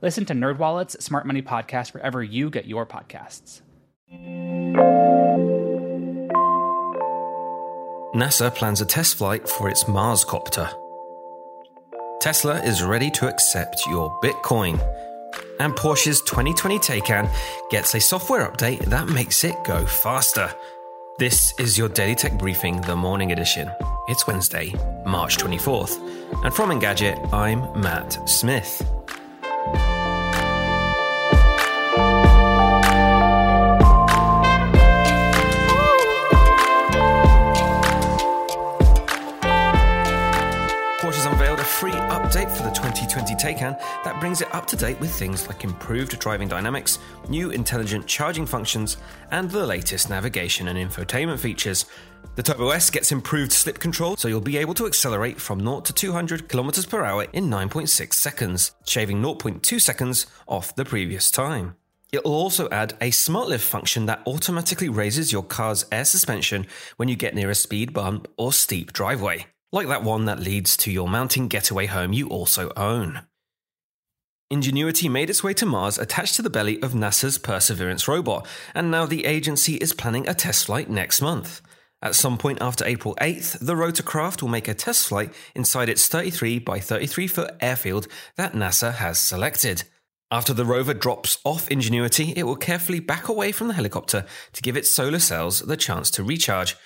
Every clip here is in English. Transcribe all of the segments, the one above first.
Listen to NerdWallet's Smart Money Podcast wherever you get your podcasts. NASA plans a test flight for its Mars copter. Tesla is ready to accept your Bitcoin. And Porsche's 2020 Taycan gets a software update that makes it go faster. This is your Daily Tech Briefing, the morning edition. It's Wednesday, March 24th. And from Engadget, I'm Matt Smith. Free update for the 2020 Taycan that brings it up to date with things like improved driving dynamics, new intelligent charging functions, and the latest navigation and infotainment features. The Turbo S gets improved slip control, so you'll be able to accelerate from 0 to 200 km per hour in 9.6 seconds, shaving 0.2 seconds off the previous time. It'll also add a smart lift function that automatically raises your car's air suspension when you get near a speed bump or steep driveway like that one that leads to your mountain getaway home you also own. Ingenuity made its way to Mars attached to the belly of NASA's Perseverance robot, and now the agency is planning a test flight next month. At some point after April 8th, the rotorcraft will make a test flight inside its 33 by 33 foot airfield that NASA has selected. After the rover drops off Ingenuity, it will carefully back away from the helicopter to give its solar cells the chance to recharge.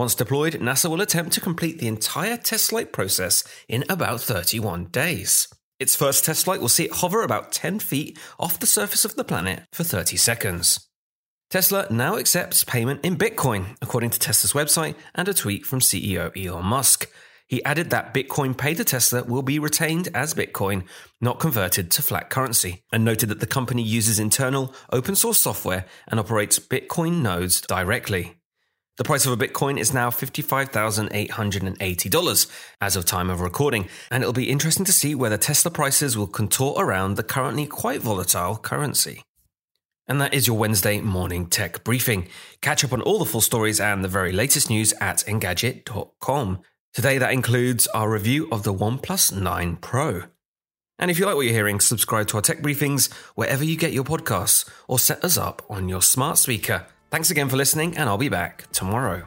Once deployed, NASA will attempt to complete the entire test flight process in about 31 days. Its first test flight will see it hover about 10 feet off the surface of the planet for 30 seconds. Tesla now accepts payment in Bitcoin, according to Tesla's website and a tweet from CEO Elon Musk. He added that Bitcoin paid to Tesla will be retained as Bitcoin, not converted to fiat currency, and noted that the company uses internal open source software and operates Bitcoin nodes directly. The price of a Bitcoin is now $55,880 as of time of recording, and it'll be interesting to see whether Tesla prices will contort around the currently quite volatile currency. And that is your Wednesday morning tech briefing. Catch up on all the full stories and the very latest news at Engadget.com. Today, that includes our review of the OnePlus 9 Pro. And if you like what you're hearing, subscribe to our tech briefings wherever you get your podcasts or set us up on your smart speaker. Thanks again for listening, and I'll be back tomorrow.